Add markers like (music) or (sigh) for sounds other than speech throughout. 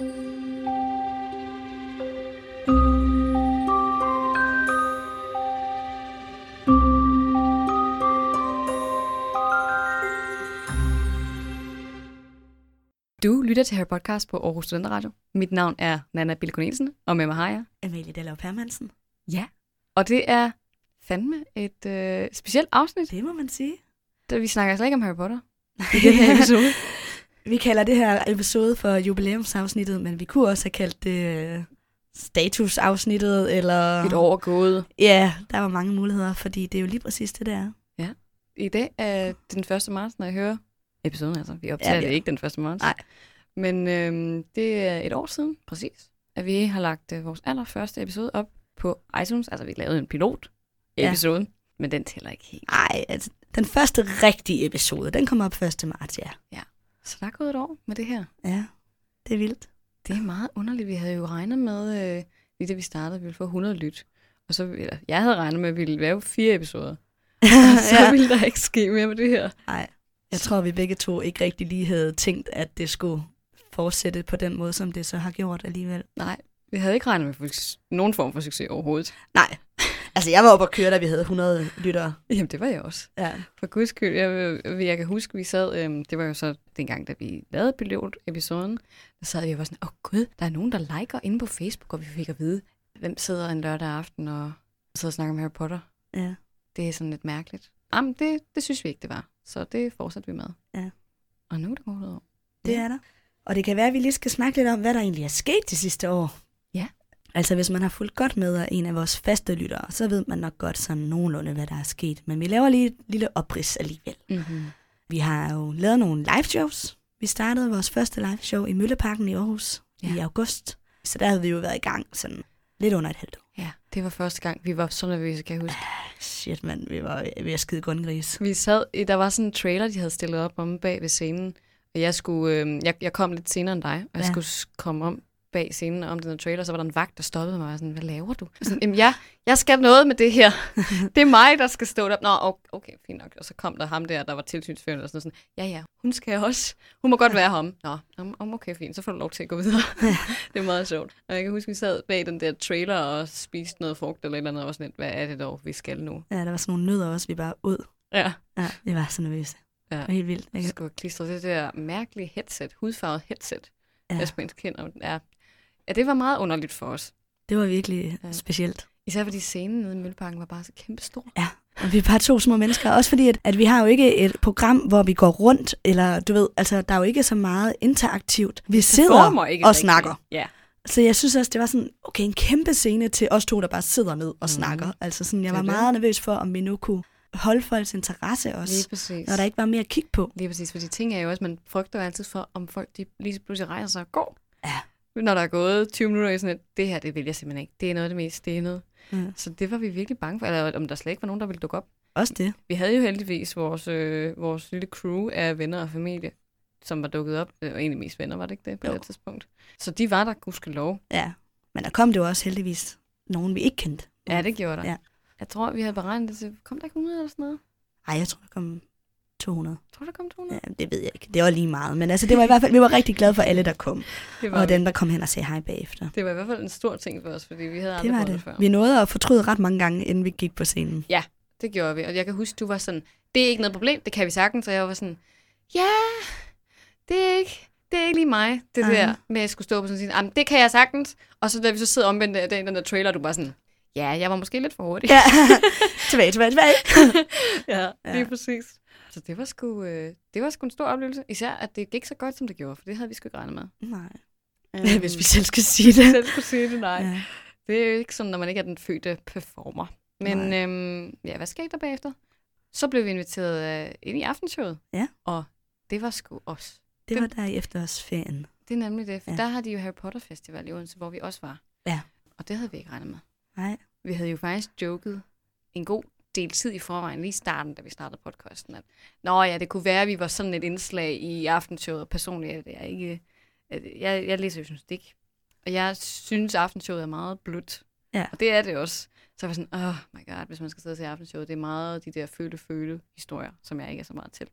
Du lytter til Harry Podcast på Aarhus Studenteradio. Mit navn er Nana Bille Cornelsen, og med mig har jeg. Amalie Dallov Hermansen. Ja. Og det er fandme et øh, specielt afsnit, Det må man sige. da vi snakker slet ikke om Harry Potter i den her episode. (laughs) Vi kalder det her episode for jubilæumsafsnittet, men vi kunne også have kaldt det øh, statusafsnittet, eller... Et år er gået. Ja, der var mange muligheder, fordi det er jo lige præcis det, der. I dag er den 1. marts, når jeg hører episoden. Altså, vi optager Ja, ja, vi- det ikke den 1. marts. Nej. Men øhm, det er et år siden, præcis, at vi har lagt øh, vores allerførste episode op på iTunes. Altså, vi lavede en pilot episode, ja. men den tæller ikke helt. Nej, altså, den første rigtige episode, den kommer op 1. marts, ja. Så der er gået et år med det her. Ja, det er vildt. Det er meget underligt. Vi havde jo regnet med, øh, lige da vi startede, at vi ville få 100 lyt. Og så, eller, jeg havde regnet med, at vi ville lave fire episoder. (laughs) Så ja. ville der ikke ske mere med det her. Nej, jeg tror, vi begge to ikke rigtig lige havde tænkt, at det skulle fortsætte på den måde, som det så har gjort alligevel. Nej, vi havde ikke regnet med nogen form for succes overhovedet. Nej, altså jeg var oppe og køre, da vi havde 100 lyttere. Jamen, det var jeg også. Ja. For guds skyld, jeg, jeg kan huske, vi sad, øhm, det var jo så dengang, da vi lavede pilot-episoden, der sad vi og var sådan, åh oh, gud, der er nogen, der liker inde på Facebook, og vi fik at vide, hvem sidder en lørdag aften og sidder og snakker om Harry Potter. ja. Det er sådan lidt mærkeligt. Jamen, det, det synes vi ikke, det var. Så det fortsatte vi med. Ja. Og nu er det gået over. Det er der. Og det kan være, at vi lige skal snakke lidt om, hvad der egentlig er sket de sidste år. Altså, hvis man har fulgt godt med af en af vores faste lyttere, så ved man nok godt sådan nogenlunde, hvad der er sket. Men vi laver lige et lille oprids alligevel. Mm-hmm. Vi har jo lavet nogle live shows. Vi startede vores første live show i Mølleparken i Aarhus ja. i august. Så der havde vi jo været i gang sådan lidt under et halvt år. Ja, det var første gang, vi var så nervøse, kan jeg huske. Shit, mand, vi var ved at skide grundgris. Vi sad, der var sådan en trailer, de havde stillet op om bag ved scenen. Og jeg, skulle, øh, jeg, jeg kom lidt senere end dig, og jeg Ja. skulle s- komme om bag scenen om den her trailer, så var der en vagt, der stoppede mig og sådan, hvad laver du? Jeg Sådan, jeg, jeg skal noget med det her. (laughs) Det er mig, der skal stå der. Nå, okay, fint nok. Og så kom der ham der, der var tilsynsførende og sådan, sådan ja, ja, hun skal også. Hun må godt være ham. Nå, om- om okay, fint, så får du lov til at gå videre. (laughs) det er meget sjovt. Og jeg kan huske, vi sad bag den der trailer og spiste noget frugt eller et eller andet, og sådan lidt, hvad er det dog, vi skal nu? Ja, der var sådan nogle nødder også, vi bare ud. Ja. Ja, vi var så nervøse. Ja. Det var helt vildt. Jeg skulle klistre det der mærkelige headset, hudfarvet headset, Ja. ens kinder. Ja. Ja, det var meget underligt for os. Det var virkelig Ja. specielt. Især fordi scenen nede i Mølleparken var bare så kæmpe stor. Og vi er bare to små mennesker. Også fordi, at, at vi har jo ikke et program, hvor vi går rundt, eller du ved, altså der er jo ikke så meget interaktivt. Vi sidder ikke og rigtig. snakker. Ja. Så jeg synes også, det var sådan, okay, en kæmpe scene til os to, der bare sidder ned og Mhm. snakker. Altså sådan, jeg var det. meget nervøs for, om vi nu kunne holde folks interesse Lige også, præcis. når der ikke var mere at kigge på. Lige præcis, fordi ting er jo også, man frygter jo altid for, om folk de lige pludselig rejser sig og går. Ja. Når der er gået 20 minutter i sådan et, det her, det vil jeg simpelthen ikke. Det er noget af det mest stenede. Ja. Så det var vi virkelig bange for, eller om der slet ikke var nogen, der ville dukke op. Også det. Vi havde jo heldigvis vores, øh, vores lille crew af venner og familie, som var dukket op. Det var egentlig mest venner, var det ikke det på Jo. det tidspunkt? Så de var der, gudskelov. Ja. Men der kom det jo også heldigvis nogen, vi ikke kendte. Ja, det gjorde der. Ja. Jeg tror, vi havde beregnet det til, kom der ikke 100 eller sådan noget? Ej, jeg tror, der kom 200. Jeg tror, der kom 200. Ja, det ved jeg ikke. Det var lige meget. Men altså, det var i hvert fald, vi var rigtig glade for alle, der kom. (laughs) Det var, Og dem, der kom hen og sagde hej bagefter. det var i hvert fald en stor ting for os, fordi vi havde Det aldrig var det. det før. Vi nåede at fortryde ret mange gange, inden vi gik på scenen. Det gjorde vi, og jeg kan huske, du var sådan, det er ikke noget problem, det kan vi sagtens, og jeg var sådan, ja, det er ikke, det er ikke lige mig, det Ej. der med at skulle stå på sådan en "Jamen, det kan jeg sagtens, og så da vi så sidder omvendt af den, der trailer, du bare sådan, ja, jeg var måske lidt for hurtig. Ja, (laughs) tilbage, tilbage, tilbage. (laughs) ja, Ja. lige præcis. Så det var, sgu, øh, det var sgu en stor oplevelse, især at det gik så godt, som det gjorde, for det havde vi sgu ikke regnet med. Nej, (laughs) hvis vi selv skal sige det. selv skulle sige det, nej. Ja. Det er jo ikke sådan, når man ikke er den fødte performer. Men øhm, ja, hvad skete der bagefter? Så blev vi inviteret øh, ind i aftenshowet. Ja. Og det var sgu os. Det var der i efterårsferien. Det er nemlig det, for ja. der har de jo Harry Potter Festival i Odense, hvor vi også var. Ja. Og det havde vi ikke regnet med. Nej. Vi havde jo faktisk joket en god del tid i forvejen, lige i starten, da vi startede podcasten, at Nå ja, det kunne være, at vi var sådan et indslag i aftenshowet. Personligt er det jeg ikke... Jeg, jeg læser jo journalistik, og jeg synes, aftenshowet er meget blødt. Ja. Og det er det også. Så jeg var sådan, oh my god, hvis man skal sidde og se aftenshowet, det er meget de der føle-føle-historier, som jeg ikke er så meget til.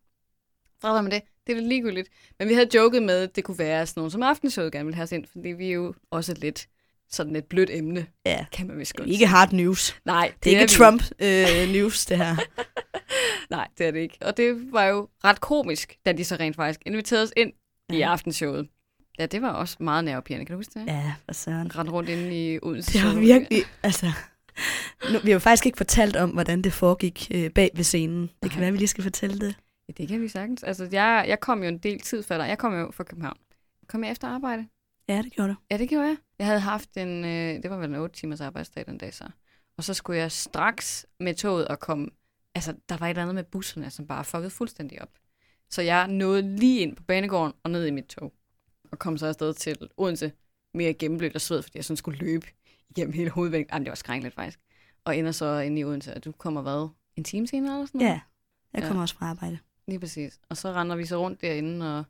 Fred med det, det er lidt ligegyldigt. Men vi havde joket med, at det kunne være sådan nogen, som aftenshowet gerne ville have os ind, fordi vi er jo også lidt sådan et blødt emne, Ja. kan man vist godt Ikke hard news. Nej, Det er ikke vi Trump øh, news, det her. (laughs) Nej, det er det ikke. Og det var jo ret komisk, da de så rent faktisk inviterede os ind ja. i aftenshowet. Ja, det var også meget nervepirrende, kan du huske det? Ja. For søren. Rende rundt inde i Odense. Det var virkelig, altså... Nu, vi har jo faktisk ikke fortalt om, hvordan det foregik øh, bag ved scenen. Det kan Nej. være, vi lige skal fortælle det. Ja, det kan vi sagtens. Altså, jeg, jeg kom jo en del tid før dig. Jeg kom jo fra København. Kom jeg efter arbejde? Ja, det gjorde du. Ja, det gjorde jeg. Jeg havde haft en, øh, det var vel en 8 timers arbejdsdag den dag så. Og så skulle jeg straks med toget og komme, altså der var et eller andet med busserne, som bare fuckede fuldstændig op. Så jeg nåede lige ind på banegården og ned i mit tog. Og kom så afsted til Odense mere gennemblødt og sved, fordi jeg sådan skulle løbe igennem hele hovedvægten. Jamen, det var skrækkeligt faktisk. Og ender så inde i Odense, og du kommer hvad? En time senere eller sådan noget? Ja, jeg Ja. kommer også fra arbejde. Lige præcis. Og så render vi så rundt derinde, og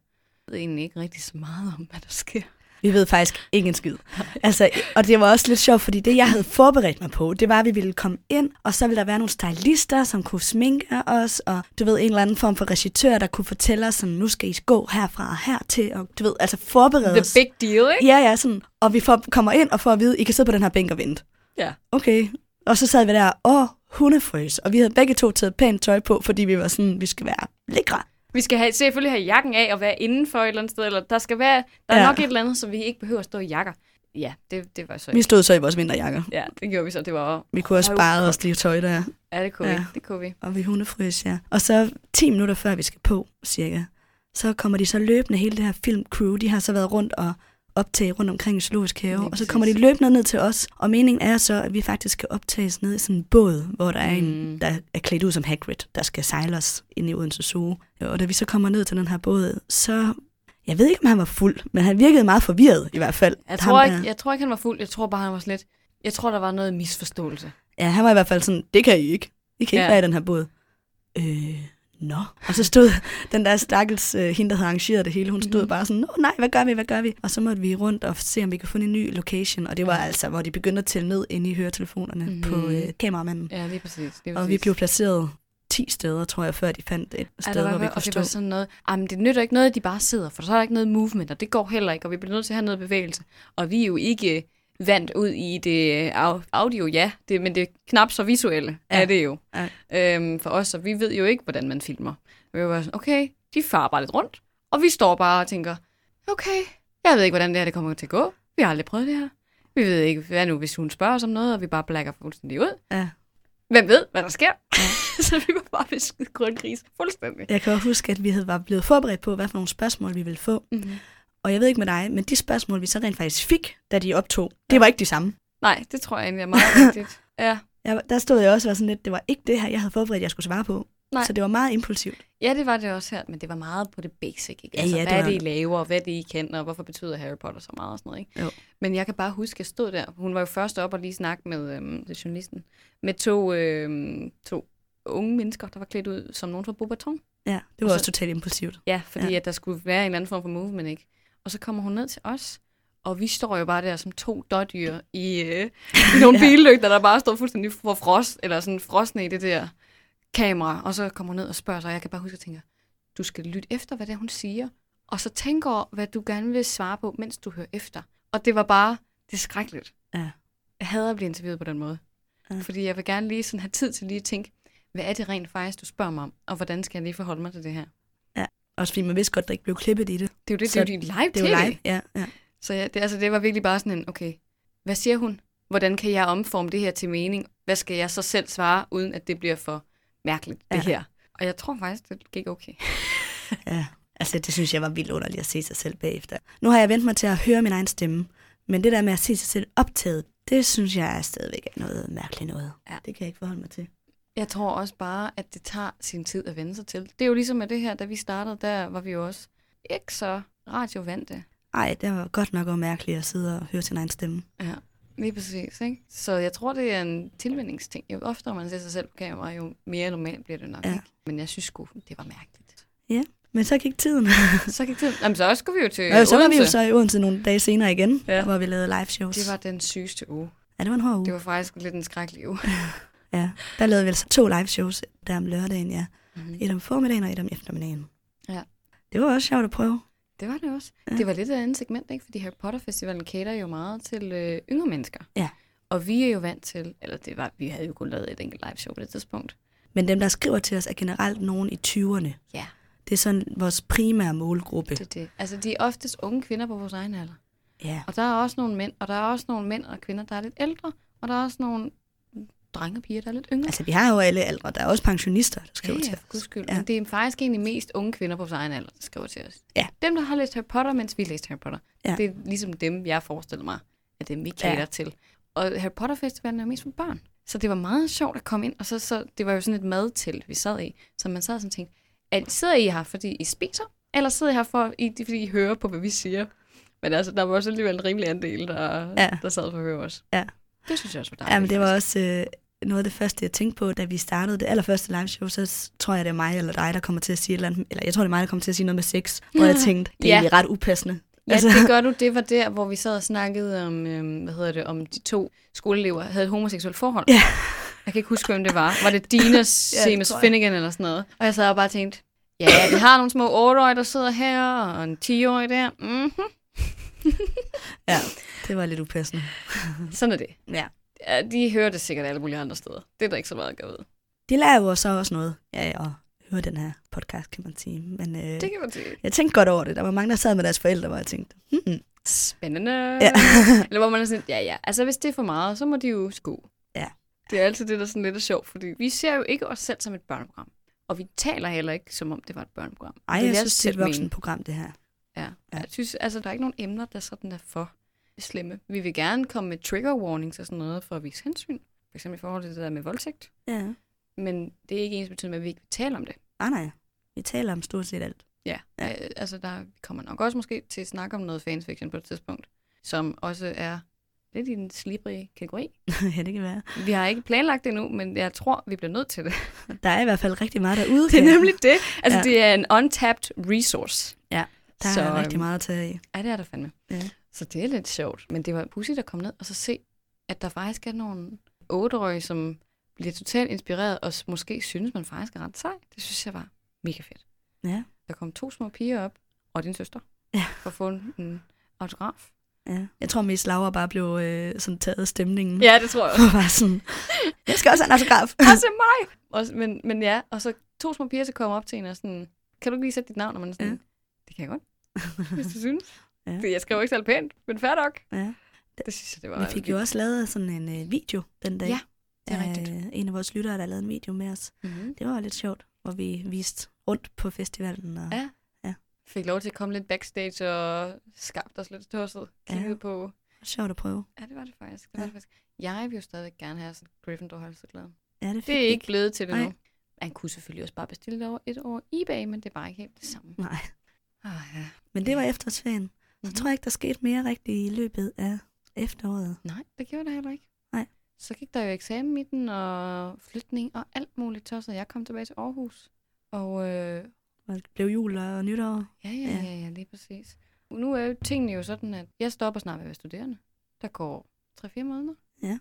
ved egentlig ikke rigtig så meget om, hvad der sker. Vi ved faktisk ikke en skid. Altså, og det var også lidt sjovt, fordi det, jeg havde forberedt mig på, det var, at vi ville komme ind, og så ville der være nogle stylister, som kunne sminke os, og du ved, en eller anden form for regissør, der kunne fortælle os, sådan, nu skal I gå herfra og hertil, og du ved, altså forberede The os. big deal, ikke? Ja, ja, sådan. Og vi får, kommer ind og får at vide, I kan sidde på den her bænk og vente. Ja. Okay. Og så sad vi der, åh, hundefrøs. Og vi havde begge to taget pænt tøj på, fordi vi var sådan, vi skal være lækre. Vi skal have, selvfølgelig have jakken af og være indenfor et eller andet sted, eller der skal være, der er Ja. nok et eller andet, så vi ikke behøver at stå i jakker. Ja, det, det var så Vi stod så i vores vinterjakker. Ja, det gjorde vi så. Det var Vi kunne også spare os lige tøj der. Ja, det kunne Ja. vi. Det kunne vi. Og vi hundefrøs, ja. Og så 10 minutter før vi skal på, cirka, så kommer de så løbende, hele det her filmcrew, de har så været rundt og optage rundt omkring i Zoologisk Have, Lige og så kommer de løbende ned til os, og meningen er så, at vi faktisk skal optages ned i sådan en båd, hvor der er en, Mm. der er klædt ud som Hagrid, der skal sejle os ind i Odense Zoo. Og da vi så kommer ned til den her båd, så... Jeg ved ikke, om han var fuld, men han virkede meget forvirret i hvert fald. Jeg Ham tror, der. ikke, jeg tror ikke, han var fuld. Jeg tror bare, han var lidt... Jeg tror, der var noget misforståelse. Ja, han var i hvert fald sådan, det kan I ikke. I kan ikke Ja. være i den her båd. Øh, nå. Og så stod den der stakkels, øh, hende, der havde arrangeret det hele, hun stod Mhm. bare sådan, Nå, nej, hvad gør vi, hvad gør vi? Og så måtte vi rundt og se, om vi kunne finde en ny location. Og det var altså, hvor de begyndte at tælle ned inde i høretelefonerne mm. på øh, kameramanden. Ja, lige præcis. Lige Og vi blev placeret 10 steder, tror jeg, før de fandt et Ja, sted, var, hvor vi og kunne det stå. var sådan noget, jamen det nytter ikke noget, at de bare sidder, for så er der ikke noget movement, og det går heller ikke, og vi bliver nødt til at have noget bevægelse. Og vi er jo ikke vant ud i det au- audio, ja, det, men det er knap så visuelle, ja. Ja. er det jo. Ja. Øhm, for os, og vi ved jo ikke, hvordan man filmer. Vi var sådan, okay, de farer bare lidt rundt, og vi står bare og tænker, okay, jeg ved ikke, hvordan det her det kommer til at gå. Vi har aldrig prøvet det her. Vi ved ikke, hvad nu, hvis hun spørger os om noget, og vi bare blækker fuldstændig ud. Ja. Hvem ved, hvad der sker? (laughs) så vi var bare ved skide grøn gris. Fuldstændig. Jeg kan også huske, at vi havde var blevet forberedt på, hvad for nogle spørgsmål vi ville få. Mm-hmm. Og jeg ved ikke med dig, men de spørgsmål, vi så rent faktisk fik, da de optog, det var ikke de samme. Nej, det tror jeg egentlig er meget rigtigt. (laughs) Ja. Jeg, der stod jeg også og var sådan lidt, det var ikke det her, jeg havde forberedt, jeg skulle svare på. Nej. Så det var meget impulsivt. ja, det var det også her, men det var meget på det basic. Ikke? Ja, Altså, ja, hvad det er var- det, I laver, hvad det, I kender, og hvorfor betyder Harry Potter så meget og sådan noget. Ikke? Jo. Men jeg kan bare huske, at jeg stod der. Hun var jo først op og lige snakke med øhm, journalisten, med to, øhm, to unge mennesker, der var klædt ud som nogen fra Beaubaton. Ja, det var Og så- også totalt impulsivt. Ja, fordi ja. Ja. at der skulle være en eller anden form for movement, ikke? Og så kommer hun ned til os, og vi står jo bare der som to dårdyr i, øh, (laughs) i nogle Ja. billygter, der bare står fuldstændig for frost, eller sådan frosne i det der kamera. Og så kommer hun ned og spørger sig, og jeg kan bare huske at tænke, du skal lytte efter, hvad det er, hun siger, og så tænk over, hvad du gerne vil svare på, mens du hører efter. Og det var bare, det er skrækkeligt. Ja. Jeg hader at blive interviewet på den måde. Ja. Fordi jeg vil gerne lige sådan have tid til lige at tænke, hvad er det rent faktisk, du spørger mig om, og hvordan skal jeg lige forholde mig til det her? Også fordi man vidste godt, at der ikke blev klippet i det. Det er jo det, Så det er jo din live Det er jo live. Ja, ja. Så ja, det, altså, det var virkelig bare sådan en, okay, hvad siger hun? Hvordan kan jeg omforme det her til mening? Hvad skal jeg så selv svare, uden at det bliver for mærkeligt, det Ja. her? Og jeg tror faktisk, det gik okay. (laughs) ja. Altså, det synes jeg var vildt underligt at se sig selv bagefter. Nu har jeg vendt mig til at høre min egen stemme, men det der med at se sig selv optaget, det synes jeg er stadigvæk noget mærkeligt noget. Ja. Det kan jeg ikke forholde mig til. Jeg tror også bare, at det tager sin tid at vende sig til. Det er jo ligesom med det her, da vi startede, der var vi jo også ikke så radiovante. Ej, det var godt nok også mærkeligt at sidde og høre sin egen stemme. Ja, lige præcis. Ikke? Så jeg tror, det er en tilvændingsting. Jo oftere man ser sig selv på kamera, jo mere normalt bliver det nok. Ja. Ikke? Men jeg synes sgu, det var mærkeligt. Men så gik tiden. (laughs) Så gik det. Jamen, så skulle vi jo til og så var vi jo så i Odense nogle dage senere igen, Ja. ja. hvor vi lavede live shows. Det var den sygeste uge. Ja, det var en hård uge. Det var faktisk lidt en skrækkelig uge. (laughs) Ja, der lavede vi altså to live shows der om lørdagen, ja. Mm-hmm. Et om formiddagen og et om eftermiddagen. Ja. Det var også sjovt at prøve. Det var det også. Ja. Det var lidt et andet segment, ikke? Fordi Harry Potter Festivalen cater jo meget til øh, yngre mennesker. Ja. Og vi er jo vant til, eller det var, vi havde jo kun lavet et enkelt live show på det tidspunkt. Men dem, der skriver til os, er generelt nogen i 20'erne. Ja. Det er sådan vores primære målgruppe. Det er det. Altså, de er oftest unge kvinder på vores egen alder. Ja. Og der er også nogle mænd, og der er også nogle mænd og kvinder, der er lidt ældre, og der er også nogle drenge og piger, der er lidt yngre. Altså, vi har jo alle aldre. Der er også pensionister, der skriver ja, til os. skyld. Ja. Det er faktisk egentlig mest unge kvinder på vores egen alder, der skriver til os. Ja. Dem, der har læst Harry Potter, mens vi læste Harry Potter. Ja. Det er ligesom dem, jeg forestiller mig, at dem vi cater Ja. til. Og Harry Potter Festivalen er mest for børn. Så det var meget sjovt at komme ind, og så, så det var jo sådan et madtelt, vi sad i. Så man sad og tænkte, at sidder I her, fordi I spiser, eller sidder I her, for, I, fordi I hører på, hvad vi siger? Men altså, der var også alligevel en rimelig andel, der, ja. der sad for at høre os. Ja. Det synes jeg også var dejligt. Ja, men det var også øh, noget af det første, jeg tænkte på, da vi startede det allerførste live show, så tror jeg, det er mig eller dig, der kommer til at sige et eller andet, eller jeg tror, det er mig, der kommer til at sige noget med sex, hvor jeg (laughs) tænkte, det er Ja. egentlig ret upassende. Ja, altså... det gør du. Det var der, hvor vi sad og snakkede om, øhm, hvad hedder det, om de to skoleelever havde et homoseksuelt forhold. Ja. Jeg kan ikke huske, hvem det var. Var det Dina (laughs) Seamus jeg. Finnegan eller sådan noget? Og jeg sad og bare tænkte, ja, vi har nogle små 8-årige, der sidder her, og en 10-årig der. Mm-hmm. (laughs) ja, det var lidt upassende. (laughs) Sådan er det. Ja. Ja, de hører det sikkert alle mulige andre steder. Det er der ikke så meget at gøre ud. Det lærer jo så også noget ja, at høre den her podcast, kan man sige. Men øh, Det kan man sige. jeg tænkte godt over det. Der var mange, der sad med deres forældre, hvor jeg tænkte, hmm, Spændende. Ja. (laughs) Eller hvor man er sådan, ja ja, altså hvis det er for meget, så må de jo gå. Ja. Det er altid det, der er sådan lidt er sjovt, fordi vi ser jo ikke os selv som et børneprogram. Og vi taler heller ikke, som om det var et børneprogram. ej, vil jeg synes, det er et voksenprogram, det her. Ja. Ja. Jeg synes, altså, der er ikke nogen emner, der sådan er for slemme. Vi vil gerne komme med trigger warnings og sådan noget for at vise hensyn. For eksempel i forhold til det der med voldtægt. Ja. Men det er ikke ens betydende med, at vi ikke vil tale om det. Ah, nej, vi taler om stort set alt. Ja. Ja. ja. Altså, der kommer nok også måske til at snakke om noget fanfiction på et tidspunkt, som også er lidt i den slibrige kategori. (laughs) ja, det kan være. Vi har ikke planlagt det endnu, men jeg tror, vi bliver nødt til det. Der er i hvert fald rigtig meget derude. (laughs) Det er nemlig det. Altså, ja. det er en untapped resource. Ja, Der Så, er rigtig øhm, meget at tage i. Ja, det er der fandme. Ja. Så det er lidt sjovt. Men det var pudsigt at komme ned og så se, at der faktisk er nogle otteårige, som bliver totalt inspireret og måske synes, man faktisk er ret sej. Det synes jeg var mega fedt. Ja. Der kom to små piger op, og din søster, Ja. for at få en, en autograf. Ja. Jeg tror mest Laura bare blev øh, sådan taget af stemningen. Ja, det tror jeg (laughs) Og var sådan, jeg skal også have en autograf. (laughs) også mig! Også, men, men ja, og så to små piger, så kommer op til en og sådan, kan du ikke lige sætte dit navn? Og man sådan, Ja. Det kan jeg godt, (laughs) hvis du synes. Ja. Jeg skriver ikke særlig pænt, men fair nok. Ja. Det synes jeg, det var Vi fik jo også lavet sådan en øh, video den dag. Ja, det er af rigtigt. En af vores lyttere, der lavede en video med os. Mm-hmm. Det var lidt sjovt, hvor vi viste rundt på festivalen. Og, Ja. Ja. Fik lov til at komme lidt backstage og skabte os lidt tosset. Kiggede Ja. på... Sjovt at prøve. Ja, det var det faktisk. Det var Ja. det faktisk. Jeg vil jo stadig gerne have sådan Gryffindor halseklæde. Ja, det, fik Det er ikke blevet til det Nej. nu. Man kunne selvfølgelig også bare bestille det over et over eBay, men det er bare ikke helt det samme. Nej, Ah, ja. men det var efterårsferien. Så Mhm. tror jeg ikke, der skete mere rigtigt i løbet af efteråret. Nej, det gjorde det heller ikke. Nej. Så gik der jo eksamen i den, og flytning og alt muligt tosset. Jeg kom tilbage til Aarhus. Og øh, Og det blev jul og nytår. ja, ja, Ja. ja, ja, lige præcis. Nu er jo tingene jo sådan, at jeg stopper snart med at være studerende. Der går 3-4 måneder. Ja.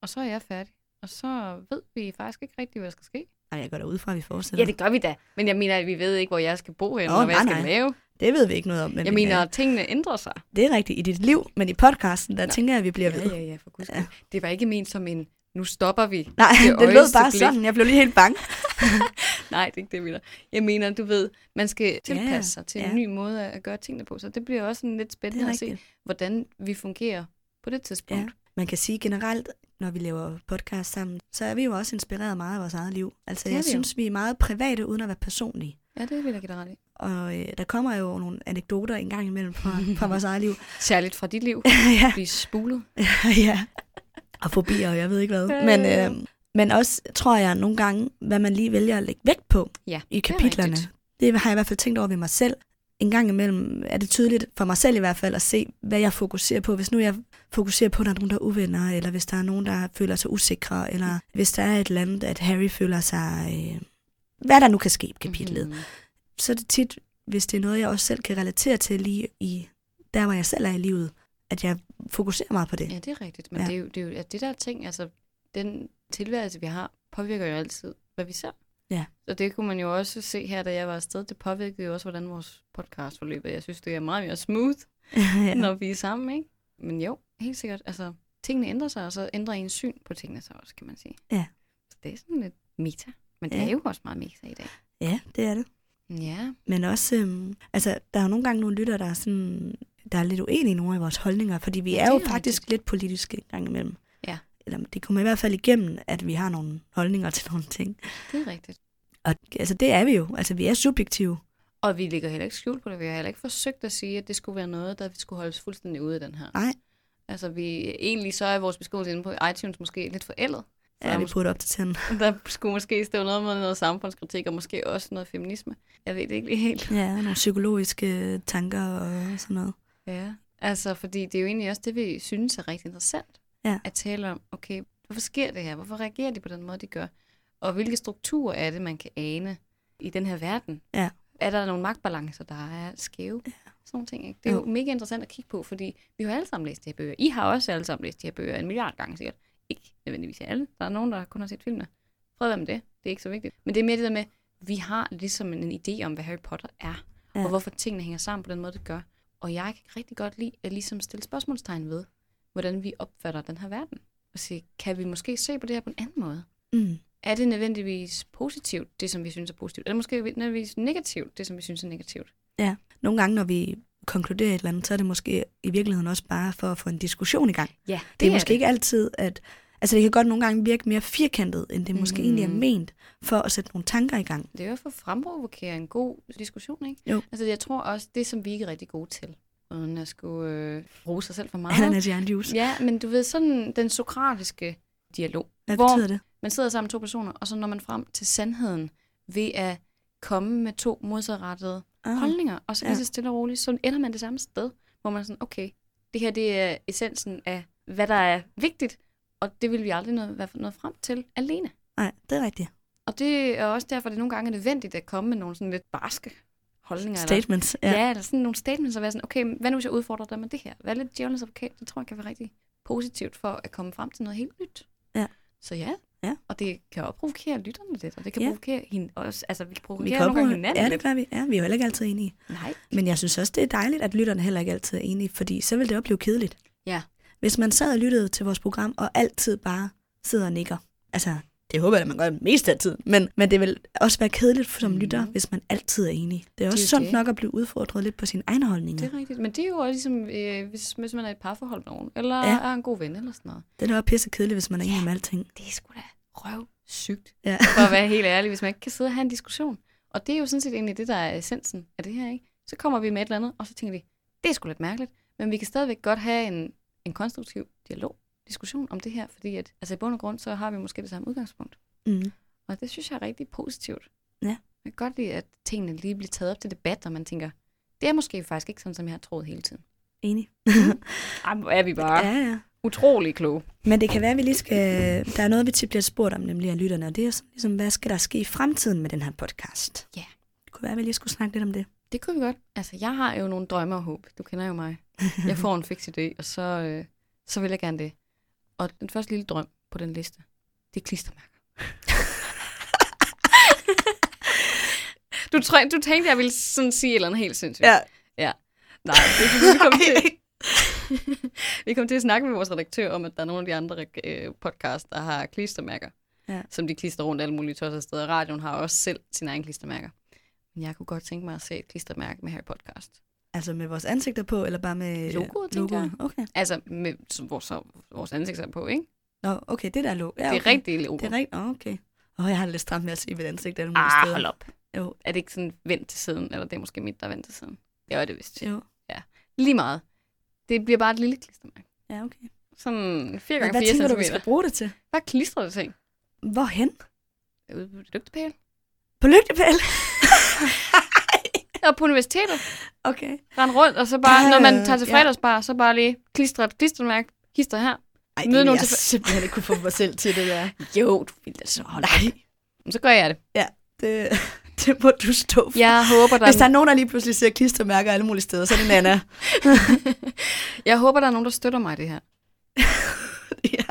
Og så er jeg færdig. Og så ved vi faktisk ikke rigtigt, hvad der skal ske. Ej, jeg går da ud fra, at vi fortsætter. Ja, det gør vi da. Men jeg mener, at vi ved ikke, hvor jeg skal bo hen, Nå, og hvad nej, jeg skal nej. lave. det ved vi ikke noget om. Men Jeg mener, at tingene ændrer sig. det er rigtigt i dit liv, men i podcasten, der Nå. tænker jeg, at vi bliver ved. Ja, ja, ja, for guds Ja. Det var ikke ment som en, nu stopper vi. Nej, Det (laughs) det, lød bare blik. sådan. Jeg blev lige helt bange. (laughs) Nej, det er ikke det, jeg mener. Jeg mener, du ved, man skal tilpasse Ja, sig til ja. en ny måde at gøre tingene på. Så det bliver også sådan lidt spændende at se, hvordan vi fungerer på det tidspunkt. Ja. Man kan sige generelt, når vi laver podcast sammen, så er vi jo også inspireret meget af vores eget liv. Altså, Det jeg vi jo. synes, vi er meget private, uden at være personlige. Ja, det vil jeg give ret i. Og øh, der kommer jo nogle anekdoter en gang imellem fra, fra vores eget liv. (laughs) Særligt fra dit liv. (laughs) ja, Blive spulet. (laughs) ja. Og fobier, og jeg ved ikke hvad. Ja, Men, øh, men også, tror jeg, nogle gange, hvad man lige vælger at lægge vægt på Ja, i det er kapitlerne. rigtigt. Det har jeg i hvert fald tænkt over ved mig selv. En gang imellem er det tydeligt for mig selv i hvert fald at se, hvad jeg fokuserer på. Hvis nu jeg fokuserer på, at der er nogen, der er uvenner, eller hvis der er nogen, der føler sig usikre, eller hvis der er et eller andet, at Harry føler sig... Øh, hvad der nu kan ske kapitlet. Mhm. Så er det tit, hvis det er noget, jeg også selv kan relatere til lige i der, hvor jeg selv er i livet, at jeg fokuserer meget på det. Ja, det er rigtigt. Men ja. det, er jo, det er jo at det der ting, altså den tilværelse, vi har, påvirker jo altid, hvad vi ser. Ja. Så det kunne man jo også se her, da jeg var afsted. Det påvirkede jo også, hvordan vores podcast forløb. Jeg synes, det er meget mere smooth, (laughs) ja. når vi er sammen, ikke? Men jo, helt sikkert. Altså, tingene ændrer sig, og så ændrer ens syn på tingene sig også, kan man sige. Ja. Så det er sådan lidt meta. Men det Ja. er jo også meget meta i dag. ja, det er det. Ja, Men også, øhm, altså, der er jo nogle gange nogle lytter, der er, sådan, der er lidt uenige i nogle af vores holdninger, fordi vi er det jo er faktisk rigtigt. lidt politiske en gang imellem. Eller det kommer i hvert fald igennem, at vi har nogle holdninger til nogle ting. det er rigtigt. Og altså, det er vi jo. Altså, vi er subjektive. Og vi ligger heller ikke skjult på det. Vi har heller ikke forsøgt at sige, at det skulle være noget, der vi skulle holdes fuldstændig ude af den her. Nej. Altså, vi, egentlig så er vores beskrivelse inde på iTunes måske lidt forældet. Ja, vi burde op til tænden. (laughs) Der skulle måske stå noget med noget samfundskritik, og måske også noget feminisme. Jeg ved det ikke lige helt. Ja, nogle psykologiske tanker og sådan noget. Ja. Altså, fordi det er jo egentlig også det, vi synes er rigtig interessant. Ja. At tale om, okay, hvorfor sker det her? Hvorfor reagerer de på den måde, de gør? Og hvilke strukturer er det, man kan ane i den her verden? Ja. Er der nogle magtbalancer, der er skæve? Ja. Sådan nogle ting, ikke? Det er jo. Jo. mega interessant at kigge på, fordi vi har alle sammen læst de her bøger. I har også alle sammen læst de her bøger en milliard gange sikkert. Ikke nødvendigvis alle. Der er nogen, der kun har set filmene. Fred være med det. Det er ikke så vigtigt. Men det er mere det der med, vi har ligesom en, idé om, hvad Harry Potter er. Ja. Og hvorfor tingene hænger sammen på den måde, det gør. Og jeg kan rigtig godt lide at ligesom stille spørgsmålstegn ved, hvordan vi opfatter den her verden. Og sige, kan vi måske se på det her på en anden måde? Mm. Er det nødvendigvis positivt, det som vi synes er positivt? Er det måske nødvendigvis negativt, det som vi synes er negativt? Nogle gange, når vi konkluderer et eller andet, så er det måske i virkeligheden også bare for at få en diskussion i gang. Ja, Det, det er måske ikke altid, at... Altså, det kan godt nogle gange virke mere firkantet, end det måske Mhm. egentlig er ment, for at sætte nogle tanker i gang. Det er jo for at fremprovokere en god diskussion, ikke? Jo. Altså, jeg tror også, det som vi ikke er rigtig gode til, uden at skulle øh, bruge sig selv for meget. Ananas jernjuice. Ja, men du ved, sådan den sokratiske dialog, Hvad hvor betyder det? man sidder sammen to personer, og så når man frem til sandheden ved at komme med to modsatrettede Ah, holdninger, og så lige så stille og roligt, så ender man det samme sted, hvor man er sådan, okay, det her det er essensen af, hvad der er vigtigt, og det vil vi aldrig nå, være noget frem til alene. Nej, det er rigtigt. Og det er også derfor, det nogle gange er nødvendigt at komme med nogle sådan lidt barske holdninger. Statements. Eller, Ja. ja, eller sådan nogle statements, og være sådan, okay, hvad nu hvis jeg udfordrer dig med det her? Hvad er lidt djævelens advokat? Det tror jeg kan være rigtig positivt for at komme frem til noget helt nyt. Ja. Så ja, Ja. og det kan også provokere lytterne lidt, og det kan Ja. provokere hende også, altså vi kan Vi provokere kan nogle gange hinanden ja, det gør vi. Ja, vi er jo heller ikke altid enige. Nej. Men jeg synes også, det er dejligt, at lytterne heller ikke altid er enige, fordi så vil det jo blive kedeligt. Ja. Hvis man sad og lyttede til vores program, og altid bare sidder og nikker. Altså, det håber jeg, at man gør det meste af tiden. Men, men det vil også være kedeligt som Mhm. lytter, hvis man altid er enig. Det er også jo sundt det. nok at blive udfordret lidt på sine egne holdninger. Det er rigtigt. Men det er jo også ligesom, øh, hvis, hvis man er i et parforhold med nogen, eller ja. er en god ven eller sådan noget. Det er da også pisse kedeligt, hvis man er enig Ja. med alting. Det er sgu da røv sygt, Ja. for at være (laughs) helt ærlig, hvis man ikke kan sidde og have en diskussion. Og det er jo sådan set egentlig det, der er essensen af det her, ikke? Så kommer vi med et eller andet, og så tænker vi, det er sgu lidt mærkeligt, men vi kan stadigvæk godt have en, en konstruktiv dialog, diskussion om det her, fordi at, altså i bund og grund, så har vi måske det samme udgangspunkt. Mm. Og det synes jeg er rigtig positivt. Ja. Jeg kan godt lide, at tingene lige bliver taget op til debat, og man tænker, det er måske faktisk ikke sådan, som jeg har troet hele tiden. Enig. (laughs) Ej, hvor er vi bare Ja, ja. utrolig kloge. Men det kan være, at vi lige skal... Der er noget, vi tit bliver spurgt om, nemlig af lytterne, og det er sådan, ligesom, hvad skal der ske i fremtiden med den her podcast? Ja. Det kunne være, at vi lige skulle snakke lidt om det. Det kunne vi godt. Altså, jeg har jo nogle drømme og håb. Du kender jo mig. Jeg får en fix idé, og så, øh, så vil jeg gerne det. Og den første lille drøm på den liste, det er klistermærker. du, træ, du tænkte, jeg ville sådan sige et eller andet helt sindssygt. Nej, det fordi, vi kom til, (laughs) vi kom til at snakke med vores redaktør om, at der er nogle af de andre øh, podcasts, der har klistermærker, Ja. som de klister rundt alle mulige tosser steder. Radioen har også selv sine egne klistermærker. Men jeg kunne godt tænke mig at se et klistermærke med Harry Podcast. Altså med vores ansigter på, eller bare med Logoet, tænker jeg. Okay. Altså, med vores, vores ansigter på, ikke? Nå, okay, det der er logo. Ja, Ja, okay. Det er rigtigt logo. Det er rigtigt. Oh, okay. Åh, oh, jeg har lidt stramt med at se mit ansigt alle mulige Ah, steder. hold op. Jo, Er det ikke sådan vendt til siden? Eller det er måske mit, der er vendt til siden? Det er det vist. jo. Lige meget. Det bliver bare et lille klistermærke. Ja, okay. Sådan 4 Men gange hvad 4 tænker du, vi cm. skal bruge det til? Hvad klistrer det ting? Hvorhen? Ude på et lygtepæl? På lygtepæl? (laughs) Og på universitetet. okay. Rende rundt, og så bare, Ja, når man tager til ja. fredagsbar, så bare lige klistre et klistermærke. Hister her. Ej, det nogen jeg simpelthen ikke kunne få mig selv til det der. (laughs) Jo, du vil da så. Nej, Men så gør jeg det. det, (laughs) det må du stå for. Jeg håber, der, Hvis der er nogen, der lige pludselig ser klistermærker alle mulige steder, så er det Nana. (laughs) jeg håber, der er nogen, der støtter mig i det her. ja.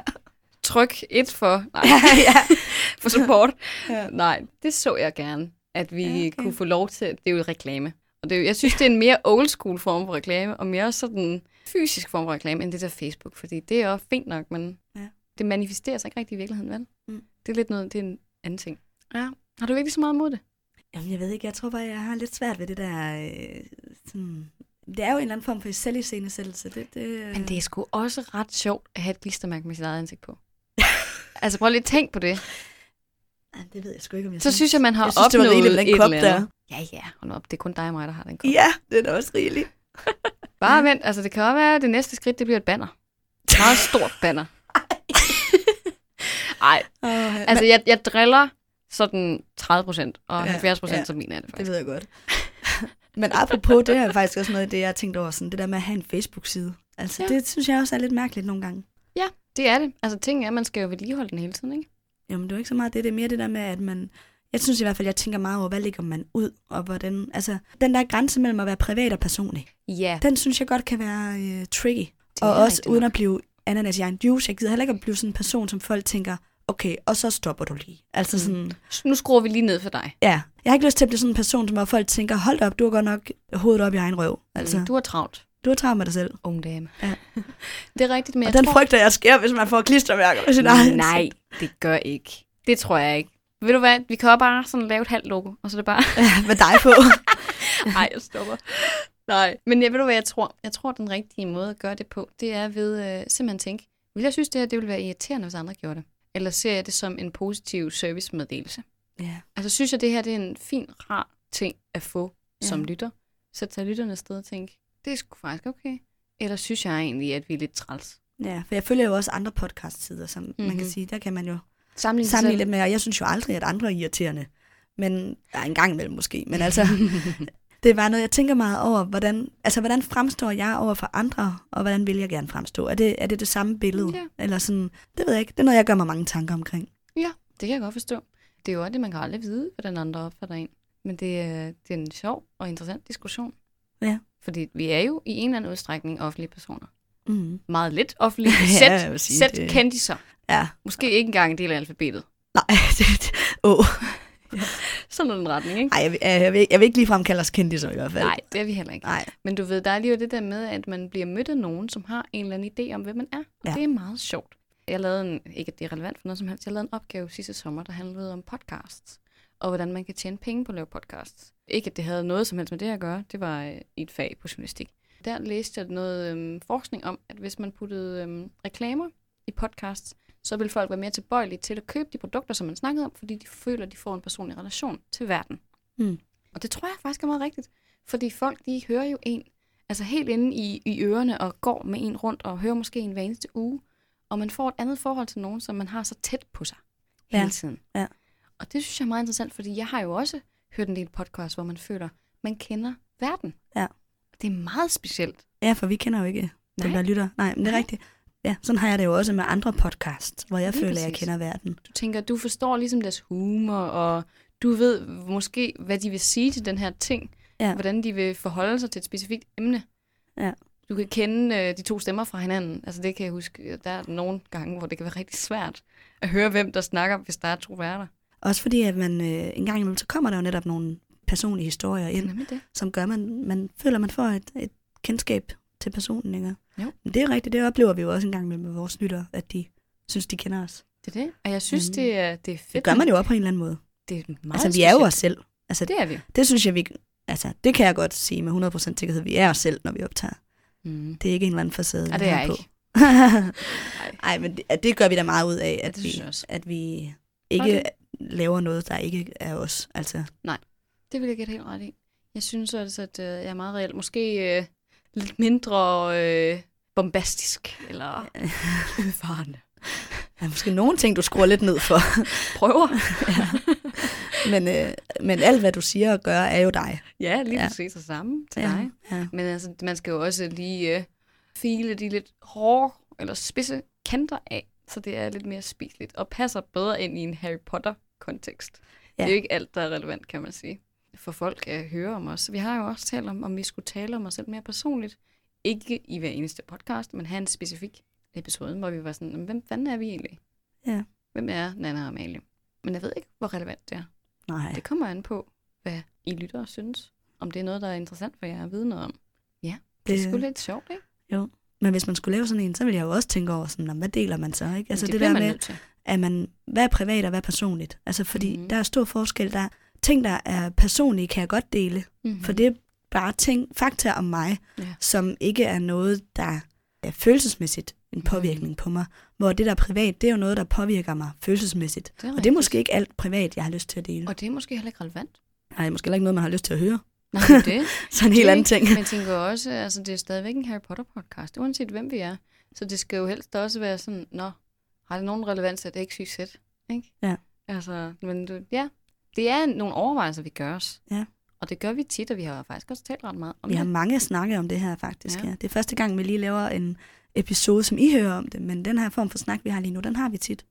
Tryk et for... Nej. ja. for support. Ja. Nej, det så jeg gerne, at vi Ja, okay. kunne få lov til. Det er jo reklame. Og det er, jo- jeg synes, det er en mere old school form for reklame, og mere sådan fysisk form for reklame, end det der Facebook. Fordi det er jo fint nok, men Ja. det manifesterer sig ikke rigtig i virkeligheden, vel? Mm. Det er lidt noget, det er en anden ting. Ja. Har du virkelig så meget imod det? Jamen, jeg ved ikke, jeg tror bare, jeg har lidt svært ved det der... Øh, sådan, det er jo en eller anden form for selviscenesættelse. Det, det, Men det er sgu også ret sjovt at have et klistermærke med sit eget ansigt på. altså prøv lige at tænke på det. Det ved jeg sgu ikke, om jeg Så synes jeg, man har jeg synes, det var opnået rigeligt den kop der. Ja, ja, hold op. Det er kun dig og mig, der har den kop. Ja, det er da også rigeligt. (laughs) Bare vent, altså det kan også være, at det næste skridt, det bliver et banner. Et meget (laughs) stort banner. Ej, Oh, (laughs) altså jeg, jeg driller sådan 30 procent, og Ja, 70 procent, ja. så mener jeg det det faktisk. ved jeg godt. Men apropos, det er faktisk også noget af det, jeg har tænkt over, sådan, det der med at have en Facebook-side. Altså. Ja. det synes jeg også er lidt mærkeligt nogle gange. Ja, det er det. Altså ting er, at man skal jo vedligeholde den hele tiden, ikke? Jamen, det er jo ikke så meget det, det er mere det der med, at man... Jeg synes i hvert fald, jeg tænker meget over, hvad ligger man ud, og hvordan... Altså, den der grænse mellem at være privat og personlig, Ja, den synes jeg godt kan være øh, tricky. det Og også uden nok. at blive ananas i egen juice. Jeg gider heller ikke at blive sådan en person, som folk tænker, okay, og så stopper du lige. Altså sådan, mm. Nu skruer vi lige ned for dig. ja. Jeg har ikke lyst til at blive sådan en person, som hvor folk tænker, hold op, du har godt nok hovedet op i egen røv. Altså, Mm, Du har travlt, du har travlt med dig selv. unge dame. Ja. (laughs) det er rigtigt, men Og jeg den tror... frygter jeg sker, hvis man får klistermærker med sin egen. Nej, det gør ikke. Det tror jeg ikke. Ved du hvad, vi kan også bare sådan lave et halvt logo, og så er det bare... Ja, med dig på. (laughs) Nej, jeg stopper. Nej, men jeg ved du hvad jeg tror? Jeg tror, den rigtige måde at gøre det på, det er ved øh, simpelthen tænke, vil jeg synes, det her det ville være irriterende, hvis andre gjorde det? Eller ser jeg det som en positiv servicemeddelelse? ja. Altså synes jeg, det her det er en fin, rar ting at få Ja. som lytter. Så tager lytterne afsted og tænke, det er sgu faktisk okay. Eller synes jeg egentlig, at vi er lidt træls? Ja, for jeg følger jo også andre podcast-sider, som mm-hmm. man kan Mhm. sige, der kan man jo Sammenligne sammenligne lidt med, og jeg synes jo aldrig, at andre er irriterende. Men ja, en gang imellem måske. Men (laughs) altså, det er bare noget, jeg tænker meget over, hvordan, altså, hvordan fremstår jeg over for andre, og hvordan vil jeg gerne fremstå? Er det er det, det samme billede? Ja. Eller sådan, det ved jeg ikke. Det er noget, jeg gør mig mange tanker omkring. Ja, det kan jeg godt forstå. Det er jo også det, man kan aldrig vide, hvordan andre opfatter en. Men det er, det er en sjov og interessant diskussion. Ja. Fordi vi er jo i en eller anden udstrækning offentlige personer. Mm. Meget lidt offentlige. (laughs) Ja, Sæt, sige, sæt det- kendiser. Ja, Måske ikke engang en del af alfabetet. nej, (laughs) det, åh. Sådan noget den retning, ikke? Ej, jeg, jeg, vil, jeg vil ikke ligefrem kalde os kendtiser i hvert fald. Nej, det er vi heller ikke. Nej. Men du ved, der er lige jo det der med, at man bliver mødt af nogen, som har en eller anden idé om, hvem man er. Og Ja. ja. det er meget sjovt. Jeg lavede en, ikke at det er relevant for noget som helst, jeg lavede en opgave sidste sommer, der handlede om podcasts. Og hvordan man kan tjene penge på at lave podcasts. Ikke at det havde noget som helst med det at gøre, det var øh, i et fag på journalistik. Der læste jeg noget øhm, forskning om, at hvis man puttede øhm, reklamer i podcasts, så vil folk være mere tilbøjelige til at købe de produkter, som man snakkede om, fordi de føler, at de får en personlig relation til verden. Mm. Og det tror jeg faktisk er meget rigtigt. Fordi folk, de hører jo en, altså helt inde i, i ørerne og går med en rundt og hører måske en hver eneste uge. Og man får et andet forhold til nogen, som man har så tæt på sig hele Ja, tiden. ja. Og det synes jeg er meget interessant, fordi jeg har jo også hørt en del podcast, hvor man føler, man kender verden. Ja. Det er meget specielt. Ja, for vi kender jo ikke dem, Nej. der lytter. Nej, men det er rigtigt. Ja, sådan har jeg det jo også med andre podcasts, hvor jeg Lige føler, at jeg præcis. kender verden. Du tænker, du forstår ligesom deres humor, og du ved måske, hvad de vil sige til den her ting. Ja. Hvordan de vil forholde sig til et specifikt emne. Ja. Du kan kende øh, de to stemmer fra hinanden. Altså det kan jeg huske, der er nogle gange, hvor det kan være rigtig svært at høre, hvem der snakker, hvis der er to værter. Også fordi, at man øh, en gang imellem, så kommer der jo netop nogle personlige historier ind, det. som gør, at man, man føler, man får et, et kendskab til personen. Ikke? Jo. Men det er rigtigt, det oplever vi jo også en gang imellem med vores lyttere, at de synes, de kender os. Det er det. Og jeg synes, Mm. det, er, det er fedt. Det gør man jo også på en eller anden måde. Det er meget altså, vi er jo os selv. Altså, det, er vi. det synes jeg, vi... Altså, det kan jeg godt sige med 100% sikkerhed. Vi er os selv, når vi optager. Mm. Det er ikke en eller anden facade, Ja, det er jeg på. ikke. (laughs) Nej, men det, det gør vi da meget ud af, at, vi, at vi ikke laver noget, der ikke er os. Altså, Det vil jeg gætte helt ret i. Jeg synes også, at øh, jeg er meget reelt. Måske øh, lidt mindre øh, bombastisk, eller (laughs) udfarende. der er måske nogle ting, du skruer lidt ned for. (laughs) Prøver. (laughs) men, øh, men alt, hvad du siger og gør, er jo dig. ja, lige Ja. præcis det samme til Ja, dig. ja. Men altså, man skal jo også lige øh, file de lidt hårde eller spidse kanter af, så det er lidt mere spiseligt og passer bedre ind i en Harry Potter-kontekst. Ja. Ja. Det er jo ikke alt, der er relevant, kan man sige. For folk at høre om os. Vi har jo også talt om, om vi skulle tale om os selv mere personligt. Ikke i hver eneste podcast, men have en specifik episode, hvor vi var sådan, "Jamen, hvem fanden er vi egentlig? Ja. Hvem er Nana og Amalie? Men jeg ved ikke, hvor relevant det er. Nej, Det kommer an på, hvad I lytter og synes. Om det er noget, der er interessant for jer at vide noget om. Ja, det er sgu lidt sjovt, ikke? Men hvis man skulle lave sådan en, så ville jeg jo også tænke over, sådan, "Nå, hvad deler man så? Ikke? Altså det, det bliver der man med, nødt til. at man, hvad er privat og hvad er personligt? Altså fordi Mhm. mm. der er stor forskel. Der er ting, der er personlige, kan jeg godt dele. Mm-hmm. For det er bare ting, fakta om mig, Ja. som ikke er noget, der er følelsesmæssigt en påvirkning på mig. Hvor det, der er privat, det er jo noget, der påvirker mig følelsesmæssigt. det Og det er måske ikke alt privat, jeg har lyst til at dele. Og det er måske heller ikke relevant. Nej, det er måske heller ikke noget, man har lyst til at høre. Nej, det (laughs) er. Så en helt anden ting. Men jeg tænker også, altså det er stadigvæk en Harry Potter podcast, uanset hvem vi er. Så det skal jo helst også være sådan, nå, har det nogen relevans, at det ikke sygt sæt? Ikke? Ja. Altså, men du, ja, det er nogle overvejelser, vi gør os. Ja. Og det gør vi tit, og vi har faktisk også talt ret meget om Vi har det. mange snakket om det her faktisk. Ja. Ja. Ja. Det er første gang, vi lige laver en episode, som I hører om det. Men den her form for snak, vi har lige nu, den har vi tit.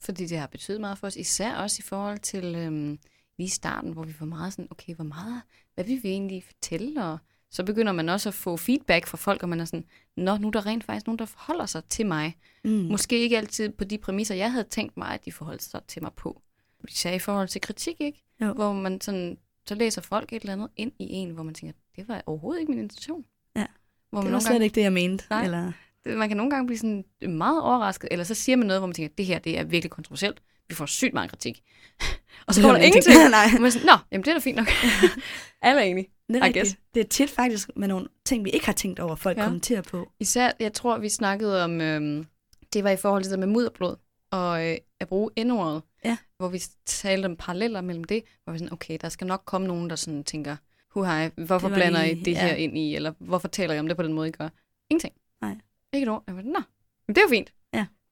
Fordi det har betydet meget for os, især også i forhold til øhm, lige starten, hvor vi var meget sådan, okay, hvor meget, hvad vil vi egentlig fortælle? Og så begynder man også at få feedback fra folk, og man er sådan, nå, nu er der rent faktisk nogen, der forholder sig til mig. Mm. Måske ikke altid på de præmisser, jeg havde tænkt mig, at de forholdt sig til mig på. Især i forhold til kritik, ikke? Jo. Hvor man sådan, så læser folk et eller andet ind i en, hvor man tænker, det var overhovedet ikke min intention. Ja. Hvor man, Det var slet gange, ikke det, jeg mente. Nej. Eller, man kan nogle gange blive sådan meget overrasket, eller så siger man noget, hvor man tænker, det her det er virkelig kontroversielt. Vi får sygt meget kritik. (laughs) og så kommer der ingenting. (laughs) Nej. Og man sådan, Nå, jamen det er da fint nok. (laughs) Alle er enige. Det er, rigtigt. det er tit faktisk med nogle ting, vi ikke har tænkt over, folk ja. kommenterer på. Især, jeg tror, vi snakkede om, øhm, det var i forhold til det med mudderblod, og øh, at bruge endordet, Ja. hvor vi talte om paralleller mellem det, hvor vi sådan, okay, der skal nok komme nogen, der sådan tænker, huhej, hvorfor Det blander I lige- det ja. her ind i, eller hvorfor taler I om det på den måde, I gør? Ingenting. Nej. Ikke et ord. Jeg var, Nå, men det er jo fint.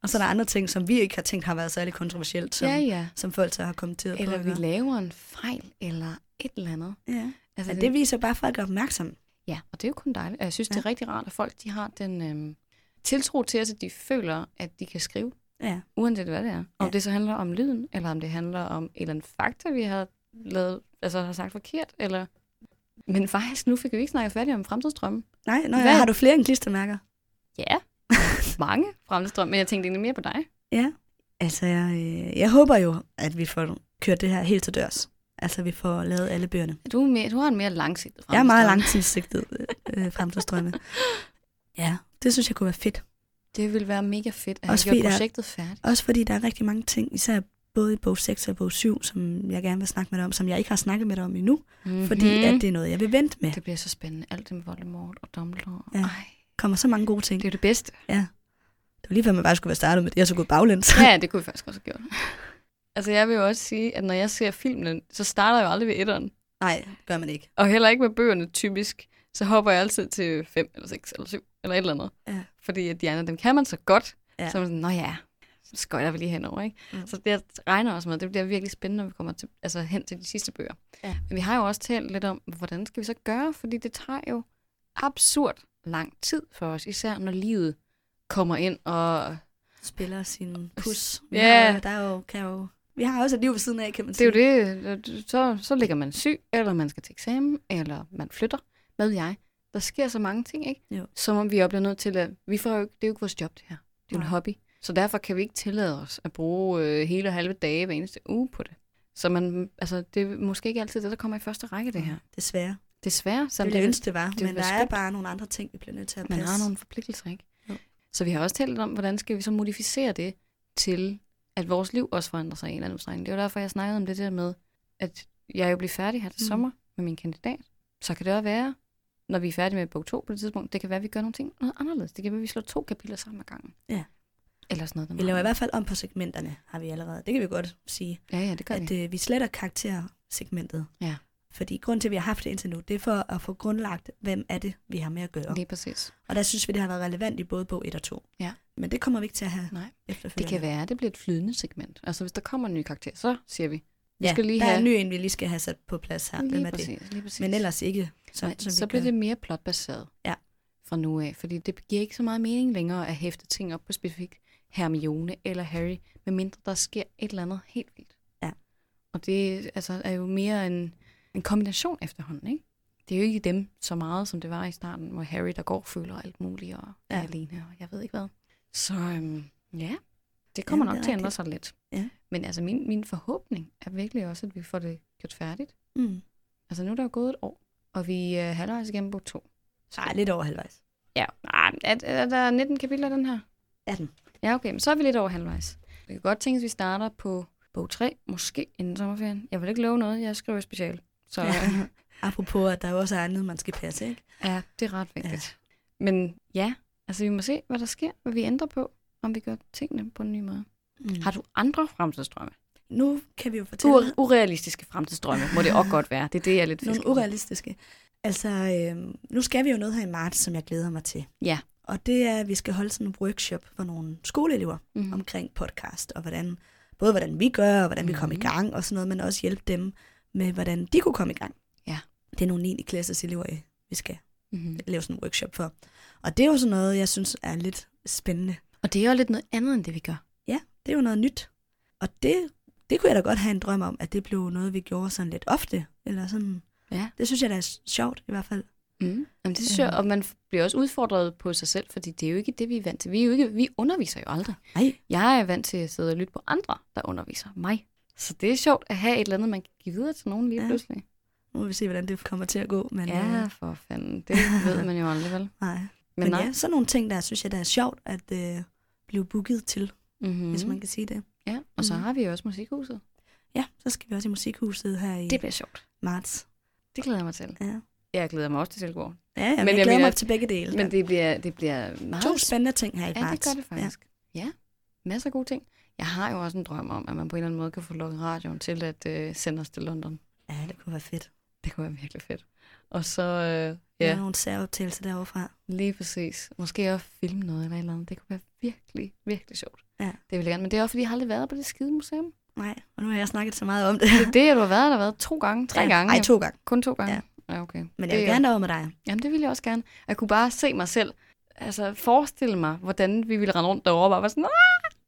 Og så er der andre ting, som vi ikke har tænkt har været særlig kontroversielt, som, ja, ja. som folk så har kommenteret Eller på. vi ikke? laver en fejl, eller et eller andet. Ja. Altså, ja, det viser bare, at folk er opmærksomme. Ja, og det er jo kun dejligt. Jeg synes, ja. det er Ja. rigtig rart, at folk de har den øhm, tiltro til os, at de føler, at de kan skrive, Ja. uanset hvad det er. Om Ja. det så handler om lyden, eller om det handler om et eller andet fakta, vi har, lavet, altså har sagt forkert, eller... Men faktisk, nu fik vi ikke snakket færdigt om fremtidsdrømme. Nej, nå, Hvad? har du flere end klistermærker? Ja, (laughs) mange fremtidsdrømme, men jeg tænkte egentlig mere på dig. Ja. Altså, jeg, øh, jeg håber jo, at vi får kørt det her helt til dørs. Altså, vi får lavet alle bøgerne. Du, er mere, du har en mere langsigtet Jeg er meget langtidssigtet øh, fremtidsdrømme. (laughs) Ja, det synes jeg kunne være fedt. Det ville være mega fedt at Også have gjort projektet færdigt. Også fordi der er rigtig mange ting, især både i bog 6 og bog 7, som jeg gerne vil snakke med dig om, som jeg ikke har snakket med dig om endnu, Mm-hmm. fordi at det er noget, jeg vil vente med. Det bliver så spændende. Alt det med Voldemort og Dumbledore. Ja. Ej, kommer så mange gode ting. det er det bedste. Det var lige før, man bare skulle være startet med det, jeg så gået baglæns. Ja, (laughs) det kunne vi faktisk også have gjort. altså, jeg vil jo også sige, at når jeg ser filmene, så starter jeg jo aldrig ved etteren. Nej, gør man ikke. Og heller ikke med bøgerne typisk. Så hopper jeg altid til 5 eller 6 eller 7 eller et eller andet. Ja. Fordi at de andre, dem kan man så godt. Ja. Så man sådan, nå ja, så skøjter vi lige henover, ikke? Mm. Så det regner også med, det bliver virkelig spændende, når vi kommer til, altså hen til de sidste bøger. Ja. Men vi har jo også talt lidt om, hvordan skal vi så gøre? Fordi det tager jo absurd lang tid for os, især når livet kommer ind og Spiller sin pus. Ja. jo- der er jo, kan jo, vi har også et liv ved siden af, kan man Det er sige. jo det. Så, så ligger man syg, eller man skal til eksamen, eller man flytter. Hvad ved jeg? Der sker så mange ting, ikke? Jo. Som om vi er blevet nødt til at... Vi får jo, det er jo ikke vores job, det her. Det er jo en hobby. Så derfor kan vi ikke tillade os at bruge øh, hele og halve dage hver eneste uge på det. Så man, altså, det er måske ikke altid det, der kommer i første række, det her. Desværre. Desværre. Som det ville ønske, det var. det men der er bare nogle andre ting, vi bliver nødt til at man passe. har nogle forpligtelser, ikke? Jo. Så vi har også talt om, hvordan skal vi så modificere det til, at vores liv også forandrer sig i en eller anden udstrækning. Det er jo derfor, jeg snakkede om det der med, at jeg jo bliver færdig her til Mm. sommer med min kandidat. Så kan det også være, når vi er færdige med bog 2 på det tidspunkt, det kan være, at vi gør nogle ting noget anderledes. Det kan være, at vi slår to kapitler sammen ad gangen. Ja. Eller sådan noget. Vi laver i hvert fald om på segmenterne, har vi allerede. Det kan vi godt sige. Ja, ja, det gør At vi. øh, vi sletter karaktersegmentet. Ja. Fordi grund til, at vi har haft det indtil nu, det er for at få grundlagt, hvem er det, vi har med at gøre. Lige præcis. Og der synes vi, det har været relevant i både bog 1 og 2. Ja. Men det kommer vi ikke til at have Nej. Det efterfølgende. kan være, at det bliver et flydende segment. Altså, hvis der kommer en ny karakter, så siger vi, vi ja, skal lige der have... er en ny en, vi lige skal have sat på plads her. Hvem lige det? præcis, lige præcis. Men ellers ikke. Så, Nej, så bliver det mere plotbaseret Ja. fra nu af, fordi det giver ikke så meget mening længere at hæfte ting op på specifikt Hermione eller Harry, medmindre der sker et eller andet helt vildt. Ja. Og det altså, er jo mere en, en kombination efterhånden, ikke? Det er jo ikke dem så meget, som det var i starten, hvor Harry, der går, føler alt muligt og er Ja. alene, og jeg ved ikke hvad. Så øhm, ja, det kommer Ja, det nok til at ændre sig lidt. Ja. Men altså, min, min forhåbning er virkelig også, at vi får det gjort færdigt. Mm. Altså, nu er der jo gået et år, og vi er halvvejs igennem bog to. Nej, lidt over halvvejs. Ja, nej, er, er der 19 kapitler den her? 18. Ja, okay, men så er vi lidt over halvvejs. Det kan godt tænkes, at vi starter på bog 3, måske inden sommerferien. Jeg vil ikke love noget, jeg skriver special. Så ja, (laughs) Apropos, at der jo også er andet, man skal passe, ikke? ja det er ret vigtigt. Ja. Men ja, altså vi må se, hvad der sker, hvad vi ændrer på, om vi gør tingene på en ny måde. Mm. Har du andre fremtidsdrømme? Nu kan vi jo fortælle Ure- urealistiske fremtidsdrømme, må det (laughs) også godt være. Det er det, jeg er lidt nogle urealistiske. Altså, øh, nu skal vi jo noget her i marts, som jeg glæder mig til. Ja. Og det er, at vi skal holde sådan en workshop for nogle skoleelever Mhm. omkring podcast, og hvordan, både hvordan vi gør, og hvordan vi kommer i Mhm. gang, og sådan noget, men også hjælpe dem med, hvordan de kunne komme i gang. Ja. Det er nogle 9. klasses elever, øh, vi skal Mm-hmm. lave sådan en workshop for. Og det er jo sådan noget, jeg synes er lidt spændende. Og det er jo lidt noget andet, end det vi gør. Det er jo noget nyt. Og det, det kunne jeg da godt have en drøm om, at det blev noget, vi gjorde sådan lidt ofte. Eller sådan. Ja. Det synes jeg da er sjovt, i hvert fald. Mm. Jamen, det synes jeg, og man bliver også udfordret på sig selv, fordi det er jo ikke det, vi er vant til. Vi, er jo ikke, vi underviser jo aldrig. Nej. Jeg er vant til at sidde og lytte på andre, der underviser mig. Så det er sjovt at have et eller andet, man kan give videre til nogen lige Ja. pludselig. Nu må vi se, hvordan det kommer til at gå. Men, Ja, øh, for fanden. Det ved man jo aldrig, vel? (laughs) nej. Men, Men, nej. ja, sådan nogle ting, der synes jeg, der er sjovt at øh, blive booket til, Mm-hmm. mm. hvis man kan sige det. Ja, og så Mhm. har vi jo også musikhuset. Ja, så skal vi også i Musikhuset her i Det bliver sjovt. marts. Det glæder jeg mig til. Ja, Jeg glæder mig også til Silkeborg. ja, ja Men men jeg jeg glæder mener, mig til begge dele. Men det bliver, det bliver meget... to spændende ting her i Ja, marts. det gør det faktisk. Ja. ja, masser af gode ting. Jeg har jo også en drøm om, at man på en eller anden måde kan få lukket radioen til at øh, sende os til London. Ja, det kunne være fedt. Det kunne være virkelig fedt. Og så, øh, Ja. ja, Nogle særoptagelser derovre fra. lige præcis. Måske også filme noget eller et eller andet. Det kunne være virkelig, virkelig sjovt. Ja. Det vil jeg gerne. Men det er også, fordi jeg har aldrig været på det skide museum. Nej, og nu har jeg snakket så meget om det. Det er det, du har været der. været to gange, tre ja. gange. Ej, to gange. Kun to gange? Ja. Ja, okay. Men Det jeg vil er- gerne derover med dig. Jamen, det ville jeg også gerne. Jeg kunne bare se mig selv, altså forestille mig, hvordan vi ville rende rundt derovre bare være sådan,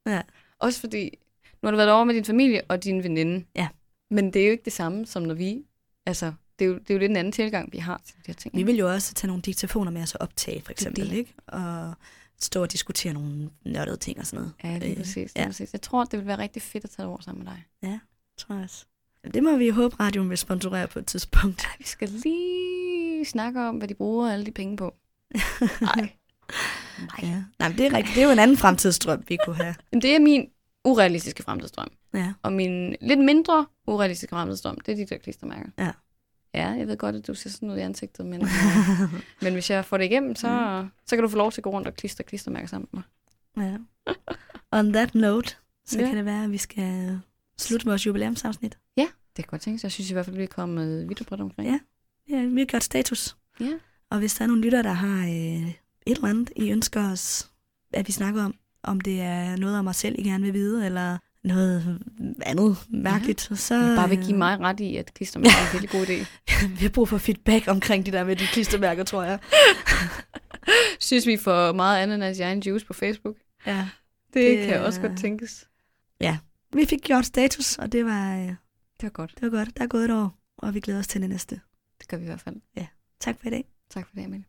Aah! Ja. Også fordi, nu har du været derovre med din familie og din veninde. Ja. Men det er jo ikke det samme, som når vi, altså, det er jo, det er jo lidt en anden tilgang, vi har til de her ting. Vi vil jo også tage nogle diktafoner med os og optage, for eksempel, det. ikke? Og stå og diskutere nogle nørdede ting og sådan noget. Ja, lige Øh, præcis, lige ja. præcis. Jeg tror, det vil være rigtig fedt at tage over sammen med dig. Tror jeg også. Det må vi håbe, radioen vil sponsorere på et tidspunkt. Ja, vi skal lige snakke om, hvad de bruger alle de penge på. (laughs) Nej. Nej. Ja. Nej, men det er rigtigt. Det er jo en anden fremtidsdrøm, vi kunne have. Men det er min urealistiske fremtidsdrøm. Ja. Og min lidt mindre urealistiske fremtidsdrøm, det er de der klistermærker. Ja. Ja, jeg ved godt, at du ser sådan ud i ansigtet, men, (laughs) øh, men hvis jeg får det igennem, så, Mm. så kan du få lov til at gå rundt og klistre klistermærker sammen med mig. ja. On that note, så Ja. kan det være, at vi skal slutte vores jubilæumsafsnit. Det kan godt tænkes. Jeg synes i hvert fald, vi er kommet vidt bredt omkring. Ja. Ja, vi har gjort status. Ja. Og hvis der er nogle lytter, der har øh, et eller andet, I ønsker os, at vi snakker om, om det er noget om os selv, I gerne vil vide, eller noget andet mærkeligt, ja. så... Jeg bare vil give øh, mig ret i, at klistermærker er en virkelig god idé. (laughs) vi har brug for feedback omkring det der med de klistermærker, tror jeg. (laughs) Synes vi får meget ananas i egen juice på Facebook? Ja. Det, Det kan også godt tænkes. Vi fik gjort status, og det var, øh, Det var godt. det var godt. Der er gået et år, og vi glæder os til det næste. Det gør vi i hvert fald. Tak for i dag. Tak for det, Emil.